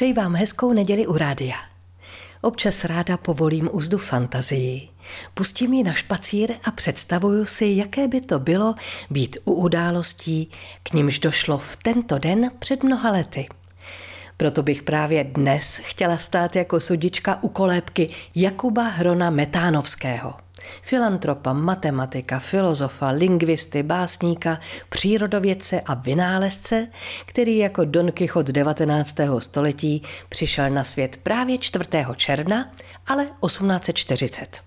Přeji vám hezkou neděli u rádia. Občas ráda povolím úzdu fantazii. Pustím ji na špacír a představuju si, jaké by to bylo být u událostí, k nímž došlo v tento den před mnoha lety. Proto bych právě dnes chtěla stát jako sudička u kolébky Jakuba Hrona Metánovského – Filantropa, matematika, filozofa, lingvisty, básníka, přírodovědce a vynálezce, který jako Don Quixot 19. století přišel na svět právě 4. června, ale 1840.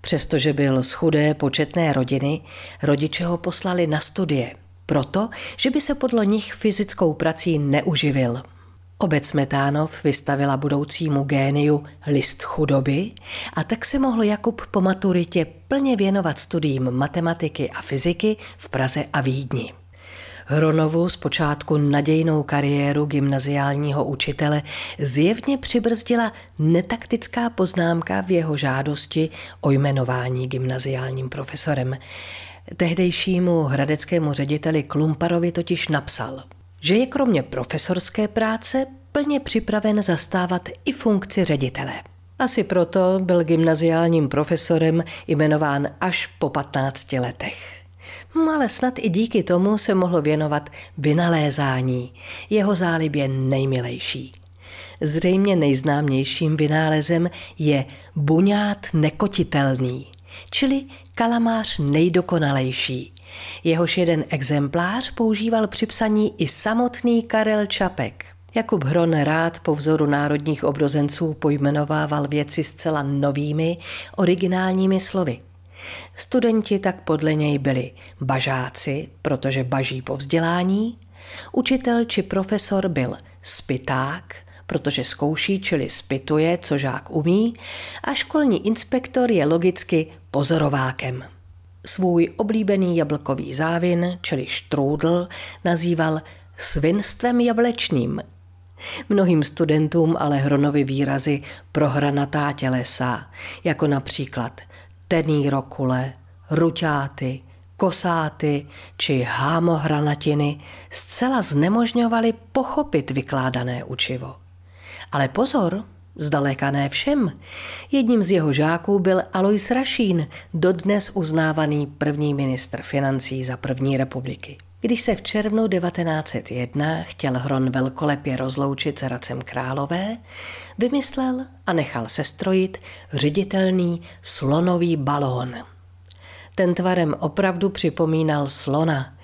Přestože byl z chudé početné rodiny, rodiče ho poslali na studie, proto, že by se podle nich fyzickou prací neuživil – Obec Metánov vystavila budoucímu géniu list chudoby a tak se mohl Jakub po maturitě plně věnovat studiím matematiky a fyziky v Praze a Vídni. Hronovu zpočátku nadějnou kariéru gymnaziálního učitele zjevně přibrzdila netaktická poznámka v jeho žádosti o jmenování gymnaziálním profesorem. Tehdejšímu hradeckému řediteli Klumparovi totiž napsal – že je kromě profesorské práce plně připraven zastávat i funkci ředitele. Asi proto byl gymnaziálním profesorem jmenován až po 15 letech. Ale snad i díky tomu se mohlo věnovat vynalézání, jeho zálibě nejmilejší. Zřejmě nejznámějším vynálezem je buňát nekotitelný, čili kalamář nejdokonalejší, Jehož jeden exemplář používal při psaní i samotný Karel Čapek. Jakub Hron rád po vzoru národních obrozenců pojmenovával věci zcela novými, originálními slovy. Studenti tak podle něj byli bažáci, protože baží po vzdělání, učitel či profesor byl spiták, protože zkouší, čili spituje, co žák umí, a školní inspektor je logicky pozorovákem. Svůj oblíbený jablkový závin, čili štrůdl, nazýval svinstvem jablečným. Mnohým studentům ale Hronovi výrazy prohranatá tělesa, jako například tený rokule, ruťáty, kosáty či hámohranatiny zcela znemožňovaly pochopit vykládané učivo. Ale pozor, Zdaleka ne všem. Jedním z jeho žáků byl Alois Rašín, dodnes uznávaný první ministr financí za první republiky. Když se v červnu 1901 chtěl Hron velkolepě rozloučit s Hradcem Králové, vymyslel a nechal sestrojit ředitelný slonový balón – ten tvarem opravdu připomínal slona.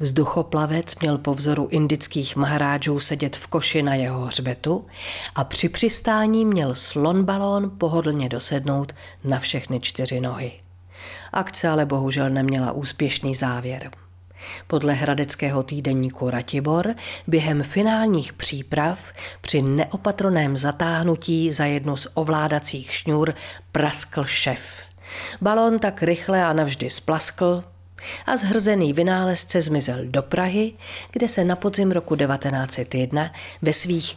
Vzduchoplavec měl po vzoru indických maharádžů sedět v koši na jeho hřbetu a při přistání měl slon balón pohodlně dosednout na všechny čtyři nohy. Akce ale bohužel neměla úspěšný závěr. Podle hradeckého týdeníku Ratibor během finálních příprav při neopatroném zatáhnutí za jednu z ovládacích šňůr praskl šef – Balón tak rychle a navždy splaskl a zhrzený vynálezce zmizel do Prahy, kde se na podzim roku 1901 ve svých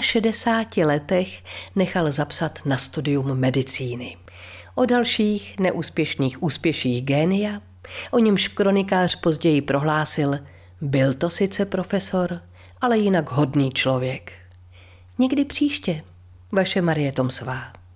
61 letech nechal zapsat na studium medicíny. O dalších neúspěšných úspěších génia, o němž kronikář později prohlásil, byl to sice profesor, ale jinak hodný člověk. Někdy příště, vaše Marie Tomsová.